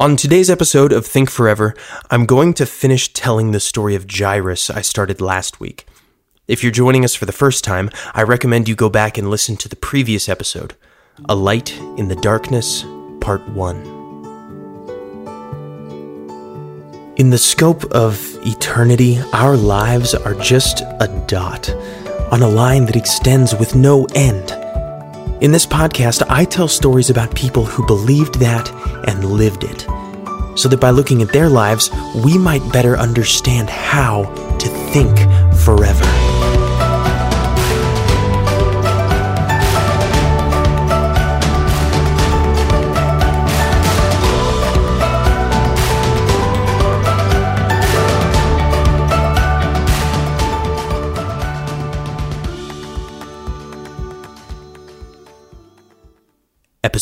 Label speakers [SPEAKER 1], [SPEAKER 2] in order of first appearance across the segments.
[SPEAKER 1] On today's episode of Think Forever, I'm going to finish telling the story of Jairus I started last week. If you're joining us for the first time, I recommend you go back and listen to the previous episode, A Light in the Darkness, Part 1. In the scope of eternity, our lives are just a dot on a line that extends with no end. In this podcast, I tell stories about people who believed that and lived it, so that by looking at their lives, we might better understand how to think forever.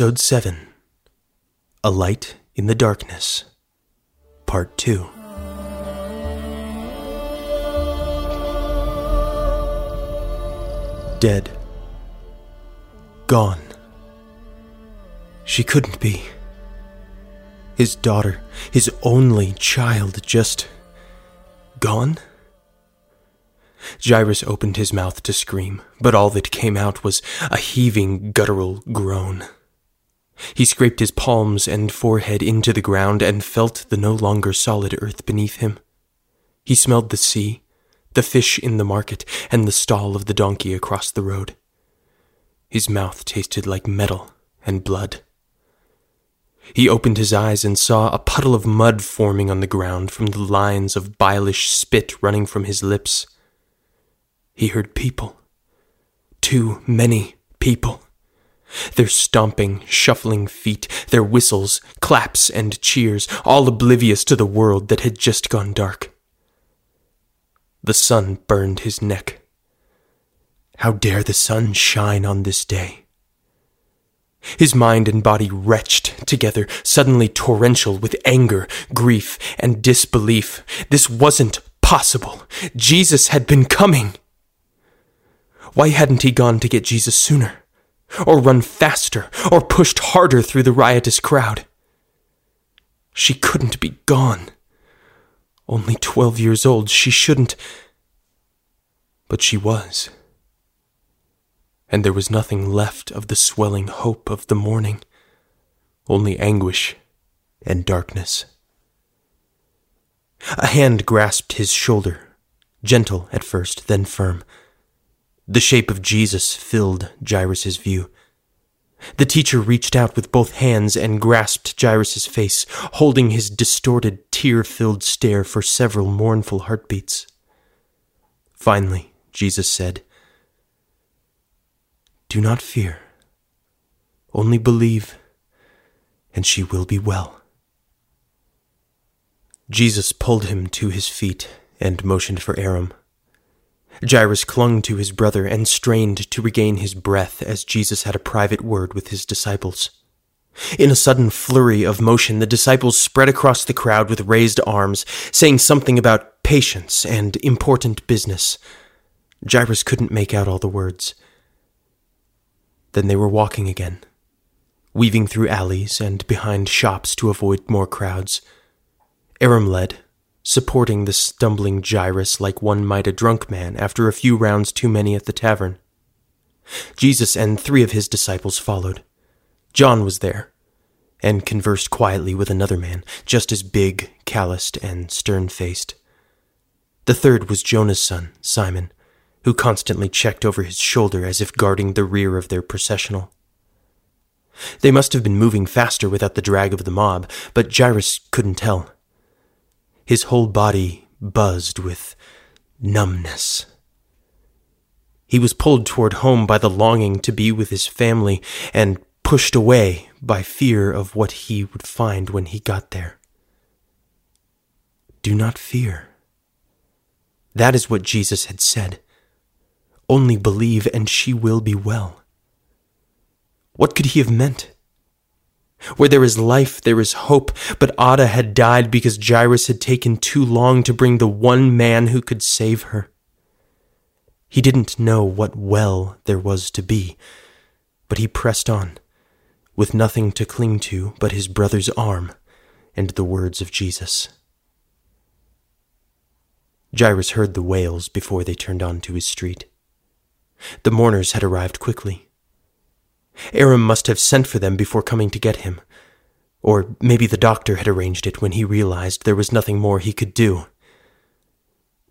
[SPEAKER 1] Episode 7 A Light in the Darkness, Part 2. Dead. Gone. She couldn't be. His daughter, his only child, just gone? Jairus opened his mouth to scream, but all that came out was a heaving, guttural groan. He scraped his palms and forehead into the ground and felt the no longer solid earth beneath him. He smelled the sea, the fish in the market, and the stall of the donkey across the road. His mouth tasted like metal and blood. He opened his eyes and saw a puddle of mud forming on the ground from the lines of bilish spit running from his lips. He heard people. Too many people. Their stomping, shuffling feet, their whistles, claps, and cheers, all oblivious to the world that had just gone dark. The sun burned his neck. How dare the sun shine on this day? His mind and body retched together, suddenly torrential with anger, grief, and disbelief. This wasn't possible. Jesus had been coming. Why hadn't he gone to get Jesus sooner? Or run faster, or pushed harder through the riotous crowd. She couldn't be gone. Only twelve years old, she shouldn't. But she was. And there was nothing left of the swelling hope of the morning, only anguish and darkness. A hand grasped his shoulder, gentle at first, then firm. The shape of Jesus filled Jairus' view. The teacher reached out with both hands and grasped Jairus' face, holding his distorted, tear filled stare for several mournful heartbeats. Finally, Jesus said, Do not fear. Only believe, and she will be well. Jesus pulled him to his feet and motioned for Aram. Jairus clung to his brother and strained to regain his breath as Jesus had a private word with his disciples. In a sudden flurry of motion, the disciples spread across the crowd with raised arms, saying something about patience and important business. Jairus couldn't make out all the words. Then they were walking again, weaving through alleys and behind shops to avoid more crowds. Aram led, supporting the stumbling Jairus like one might a drunk man after a few rounds too many at the tavern. Jesus and three of his disciples followed. John was there, and conversed quietly with another man, just as big, calloused, and stern faced. The third was Jonah's son, Simon, who constantly checked over his shoulder as if guarding the rear of their processional. They must have been moving faster without the drag of the mob, but Jairus couldn't tell. His whole body buzzed with numbness. He was pulled toward home by the longing to be with his family and pushed away by fear of what he would find when he got there. Do not fear. That is what Jesus had said. Only believe, and she will be well. What could he have meant? Where there is life, there is hope. But Ada had died because Jairus had taken too long to bring the one man who could save her. He didn't know what well there was to be, but he pressed on, with nothing to cling to but his brother's arm and the words of Jesus. Jairus heard the wails before they turned onto his street. The mourners had arrived quickly. Aram must have sent for them before coming to get him. Or maybe the doctor had arranged it when he realized there was nothing more he could do.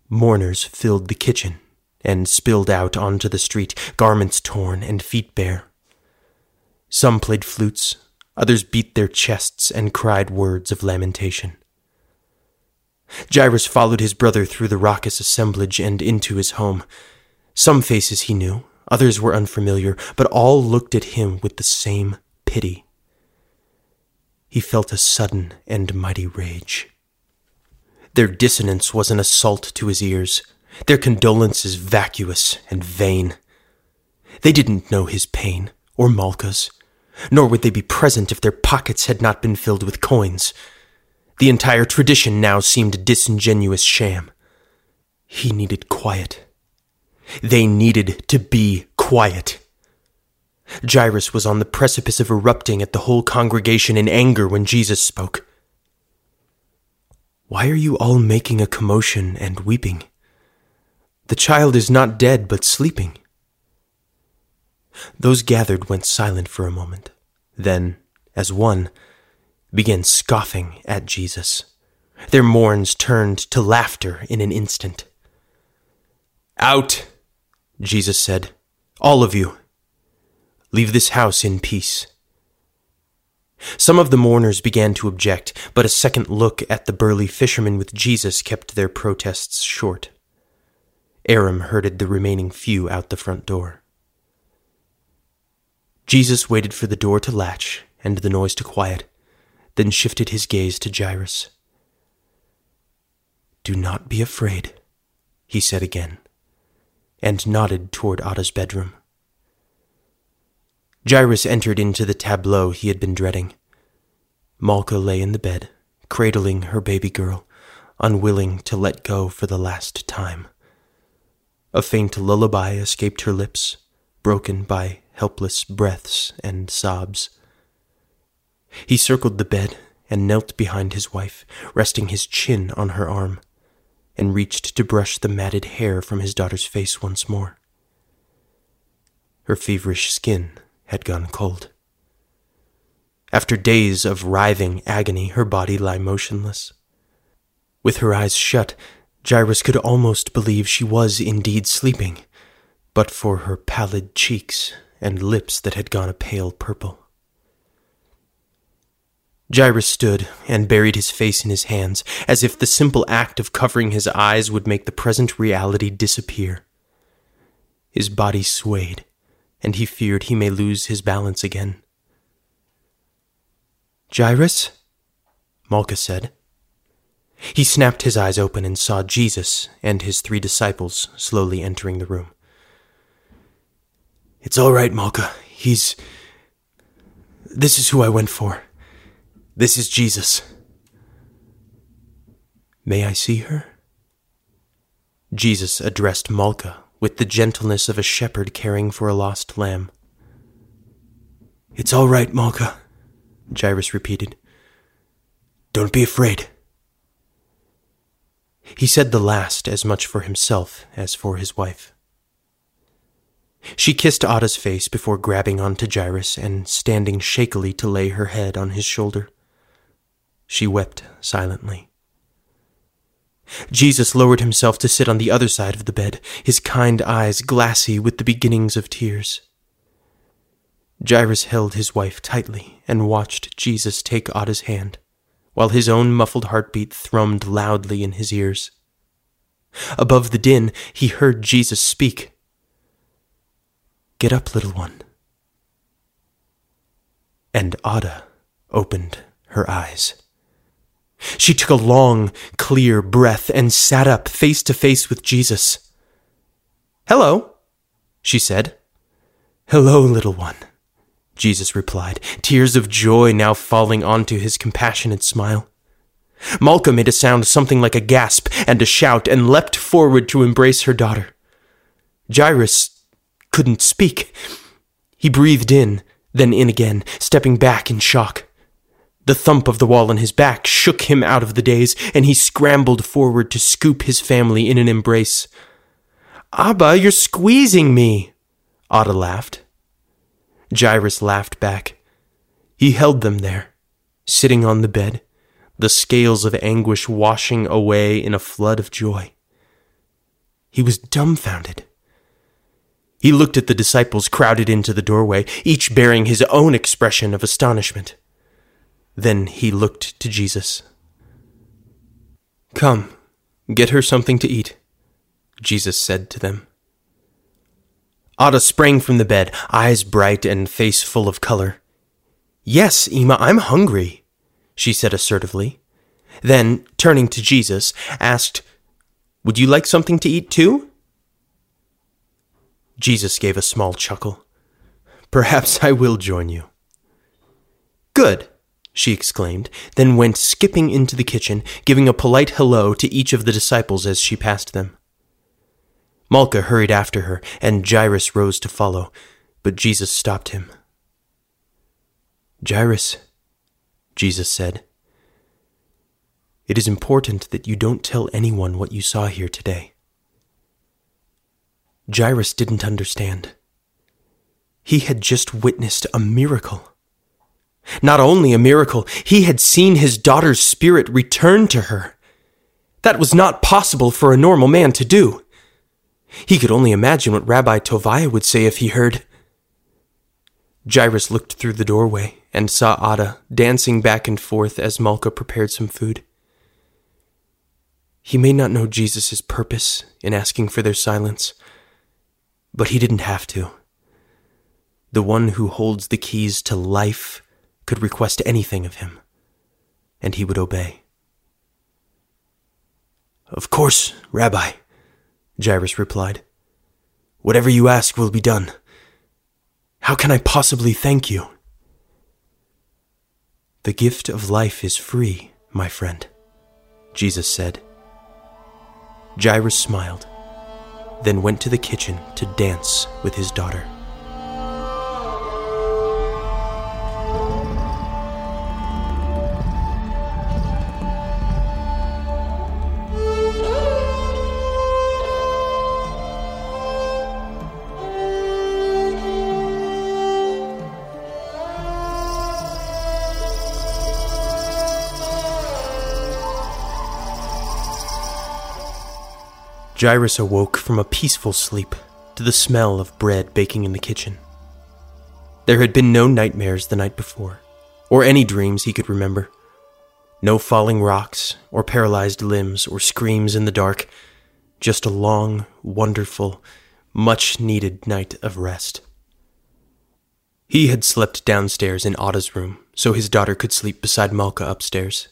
[SPEAKER 1] Mourners filled the kitchen and spilled out onto the street, garments torn and feet bare. Some played flutes, others beat their chests and cried words of lamentation. Jairus followed his brother through the raucous assemblage and into his home. Some faces he knew, others were unfamiliar, but all looked at him with the same pity. He felt a sudden and mighty rage. Their dissonance was an assault to his ears, their condolences vacuous and vain. They didn't know his pain, or Malka's, nor would they be present if their pockets had not been filled with coins. The entire tradition now seemed a disingenuous sham. He needed quiet. They needed to be quiet. Jairus was on the precipice of erupting at the whole congregation in anger when Jesus spoke. Why are you all making a commotion and weeping? The child is not dead, but sleeping. Those gathered went silent for a moment, then, as one, began scoffing at Jesus. Their mourns turned to laughter in an instant. Out, Jesus said, all of you. Leave this house in peace. Some of the mourners began to object, but a second look at the burly fisherman with Jesus kept their protests short. Aram herded the remaining few out the front door. Jesus waited for the door to latch and the noise to quiet, then shifted his gaze to Jairus. Do not be afraid, he said again, and nodded toward Ada's bedroom. Jairus entered into the tableau he had been dreading. Malka lay in the bed, cradling her baby girl, unwilling to let go for the last time. A faint lullaby escaped her lips, broken by helpless breaths and sobs. He circled the bed and knelt behind his wife, resting his chin on her arm, and reached to brush the matted hair from his daughter's face once more. Her feverish skin had gone cold. After days of writhing agony, her body lay motionless. With her eyes shut, Jairus could almost believe she was indeed sleeping, but for her pallid cheeks and lips that had gone a pale purple. Jairus stood and buried his face in his hands, as if the simple act of covering his eyes would make the present reality disappear. His body swayed, and he feared he may lose his balance again. Jairus? Malka said. He snapped his eyes open and saw Jesus and his three disciples slowly entering the room. It's all right, Malka. He's. This is who I went for. This is Jesus. May I see her? Jesus addressed Malka with the gentleness of a shepherd caring for a lost lamb. It's all right, Malka, Jairus repeated. Don't be afraid. He said the last as much for himself as for his wife. She kissed Ada's face before grabbing onto Jairus and standing shakily to lay her head on his shoulder. She wept silently. Jesus lowered himself to sit on the other side of the bed, his kind eyes glassy with the beginnings of tears. Jairus held his wife tightly and watched Jesus take Ada's hand, while his own muffled heartbeat thrummed loudly in his ears. Above the din, he heard Jesus speak. Get up, little one. And Ada opened her eyes. She took a long, clear breath and sat up face to face with Jesus. Hello, she said. Hello, little one, Jesus replied, tears of joy now falling onto his compassionate smile. Malka made a sound something like a gasp and a shout and leapt forward to embrace her daughter. Jairus couldn't speak. He breathed in, then in again, stepping back in shock. The thump of the wall on his back shook him out of the daze, and he scrambled forward to scoop his family in an embrace. Abba, you're squeezing me, Ada laughed. Jairus laughed back. He held them there, sitting on the bed, the scales of anguish washing away in a flood of joy. He was dumbfounded. He looked at the disciples crowded into the doorway, each bearing his own expression of astonishment. Then he looked to Jesus. Come, get her something to eat, Jesus said to them. Ada sprang from the bed, eyes bright and face full of color. Yes, Ema, I'm hungry, she said assertively. Then, turning to Jesus, asked, Would you like something to eat too? Jesus gave a small chuckle. Perhaps I will join you. Good, she exclaimed, then went skipping into the kitchen, giving a polite hello to each of the disciples as she passed them. Malka hurried after her, and Jairus rose to follow, but Jesus stopped him. Jairus, Jesus said, it is important that you don't tell anyone what you saw here today. Jairus didn't understand. He had just witnessed a miracle. Not only a miracle, he had seen his daughter's spirit return to her. That was not possible for a normal man to do. He could only imagine what Rabbi Toviah would say if he heard. Jairus looked through the doorway and saw Ada dancing back and forth as Malka prepared some food. He may not know Jesus' purpose in asking for their silence, but he didn't have to. The one who holds the keys to life could request anything of him, and he would obey. Of course, Rabbi, Jairus replied. Whatever you ask will be done. How can I possibly thank you? The gift of life is free, my friend, Jesus said. Jairus smiled, then went to the kitchen to dance with his daughter. Jairus awoke from a peaceful sleep to the smell of bread baking in the kitchen. There had been no nightmares the night before, or any dreams he could remember. No falling rocks, or paralyzed limbs, or screams in the dark. Just a long, wonderful, much needed night of rest. He had slept downstairs in Ada's room, so his daughter could sleep beside Malka upstairs.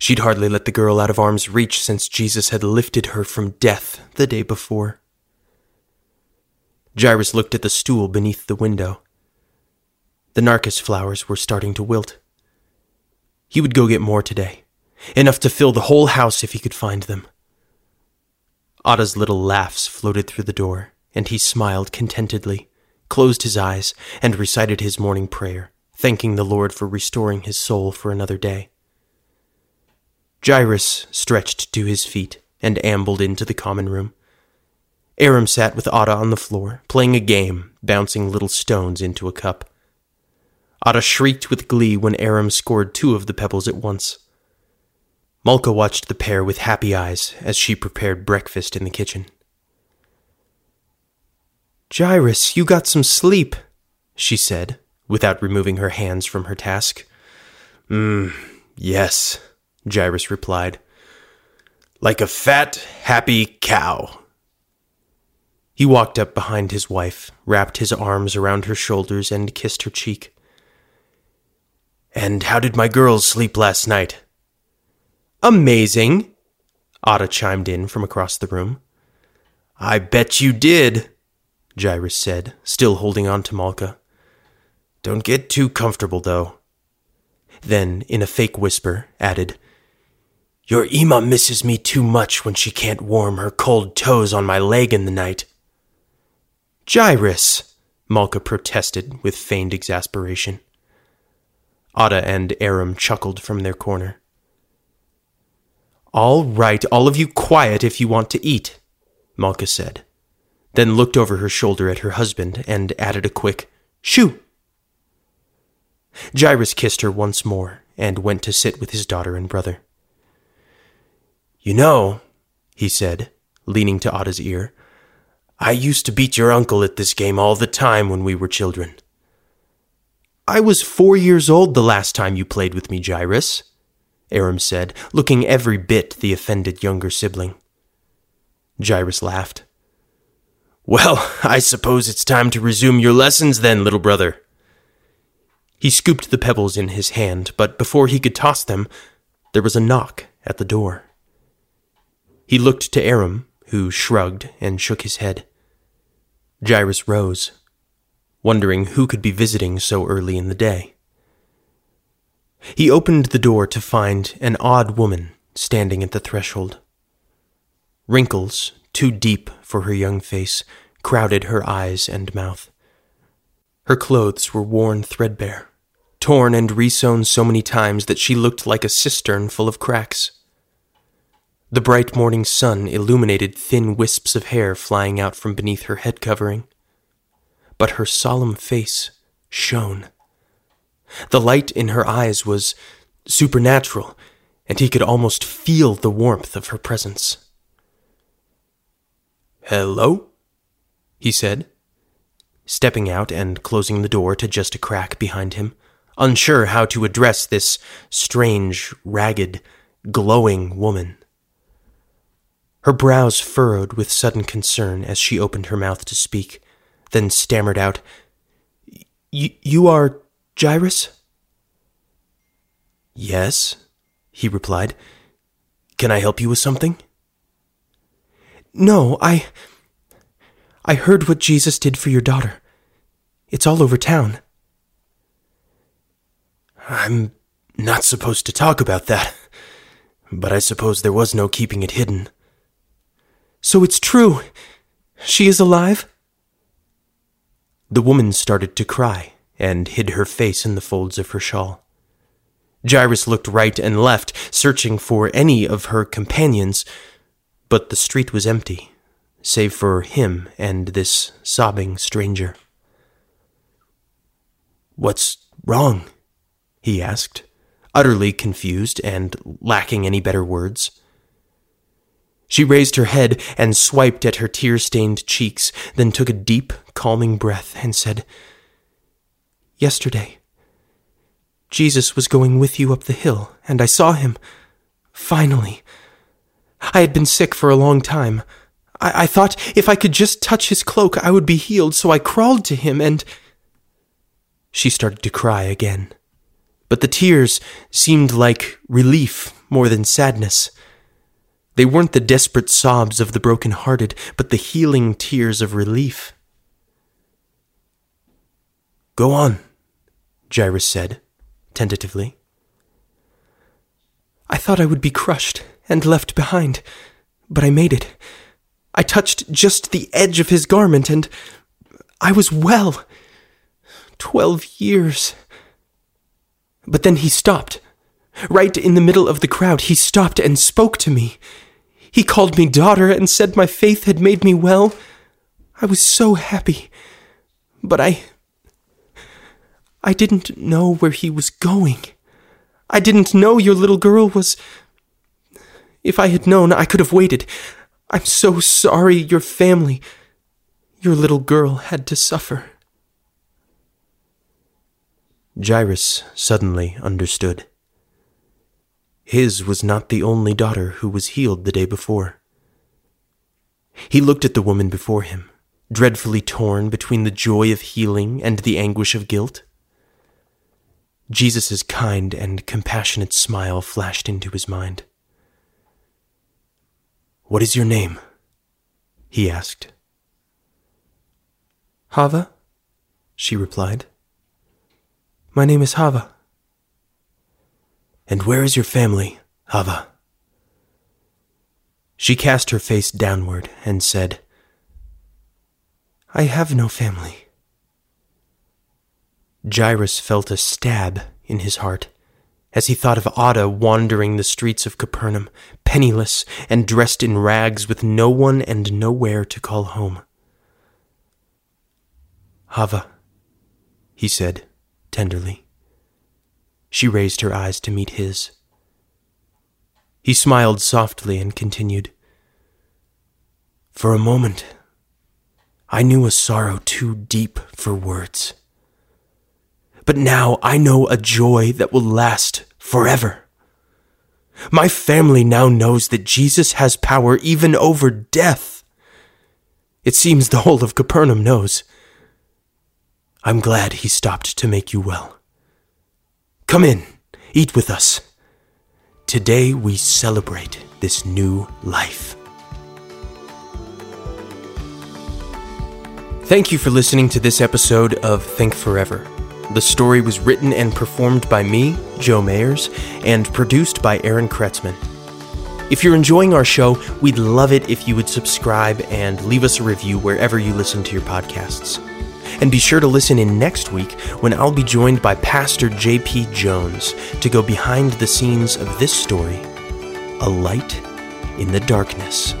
[SPEAKER 1] She'd hardly let the girl out of arm's reach since Jesus had lifted her from death the day before. Jairus looked at the stool beneath the window. The narcissus flowers were starting to wilt. He would go get more today, enough to fill the whole house if he could find them. Ada's little laughs floated through the door, and he smiled contentedly, closed his eyes, and recited his morning prayer, thanking the Lord for restoring his soul for another day. Jairus stretched to his feet and ambled into the common room. Aram sat with Ada on the floor, playing a game, bouncing little stones into a cup. Ada shrieked with glee when Aram scored two of the pebbles at once. Malka watched the pair with happy eyes as she prepared breakfast in the kitchen. Jairus, you got some sleep, she said, without removing her hands from her task. Hmm, yes, Jairus replied. Like a fat, happy cow. He walked up behind his wife, wrapped his arms around her shoulders, and kissed her cheek. And how did my girls sleep last night? Amazing, Ada chimed in from across the room. I bet you did, Jairus said, still holding on to Malka. Don't get too comfortable, though. Then, in a fake whisper, added, your Ema misses me too much when she can't warm her cold toes on my leg in the night. Jairus, Malka protested with feigned exasperation. Ada and Aram chuckled from their corner. All right, all of you quiet if you want to eat, Malka said, then looked over her shoulder at her husband and added a quick, Shoo! Jairus kissed her once more and went to sit with his daughter and brother. You know, he said, leaning to Ada's ear, I used to beat your uncle at this game all the time when we were children. I was four years old the last time you played with me, Jairus, Aram said, looking every bit the offended younger sibling. Jairus laughed. Well, I suppose it's time to resume your lessons then, little brother. He scooped the pebbles in his hand, but before he could toss them, there was a knock at the door. He looked to Aram, who shrugged and shook his head. Jairus rose, wondering who could be visiting so early in the day. He opened the door to find an odd woman standing at the threshold. Wrinkles, too deep for her young face, crowded her eyes and mouth. Her clothes were worn threadbare, torn and resewn so many times that she looked like a cistern full of cracks. The bright morning sun illuminated thin wisps of hair flying out from beneath her head covering. But her solemn face shone. The light in her eyes was supernatural, and he could almost feel the warmth of her presence. Hello? he said, stepping out and closing the door to just a crack behind him, unsure how to address this strange, ragged, glowing woman. Her brows furrowed with sudden concern as she opened her mouth to speak, then stammered out, You are Jairus? Yes, he replied. Can I help you with something? No, I. I heard what Jesus did for your daughter. It's all over town. I'm not supposed to talk about that, but I suppose there was no keeping it hidden. So it's true. She is alive? The woman started to cry and hid her face in the folds of her shawl. Jairus looked right and left, searching for any of her companions, but the street was empty, save for him and this sobbing stranger. What's wrong? he asked, utterly confused and lacking any better words. She raised her head and swiped at her tear stained cheeks, then took a deep, calming breath and said, yesterday. Jesus was going with you up the hill, and I saw him. Finally. I had been sick for a long time. I, I thought if I could just touch his cloak, I would be healed, so I crawled to him and. She started to cry again. But the tears seemed like relief more than sadness. They weren't the desperate sobs of the broken hearted, but the healing tears of relief. Go on, Jairus said, tentatively. I thought I would be crushed and left behind, but I made it. I touched just the edge of his garment, and I was well. Twelve years. But then he stopped. Right in the middle of the crowd, he stopped and spoke to me. He called me daughter and said my faith had made me well. I was so happy. But I I didn't know where he was going. I didn't know your little girl was. If I had known, I could have waited. I'm so sorry your family, your little girl, had to suffer. Jairus suddenly understood. His was not the only daughter who was healed the day before. He looked at the woman before him, dreadfully torn between the joy of healing and the anguish of guilt. Jesus' kind and compassionate smile flashed into his mind. What is your name? he asked. Hava, she replied. My name is Hava. And where is your family, Hava? She cast her face downward and said, I have no family. Jairus felt a stab in his heart as he thought of Ada wandering the streets of Capernaum, penniless and dressed in rags with no one and nowhere to call home. Hava, he said tenderly. She raised her eyes to meet his. He smiled softly and continued. For a moment, I knew a sorrow too deep for words. But now I know a joy that will last forever. My family now knows that Jesus has power even over death. It seems the whole of Capernaum knows. I'm glad he stopped to make you well. Come in, eat with us. Today we celebrate this new life. Thank you for listening to this episode of Think Forever. The story was written and performed by me, Joe Mayers, and produced by Aaron Kretzmann. If you're enjoying our show, we'd love it if you would subscribe and leave us a review wherever you listen to your podcasts. And be sure to listen in next week when I'll be joined by Pastor J.P. Jones to go behind the scenes of this story A Light in the Darkness.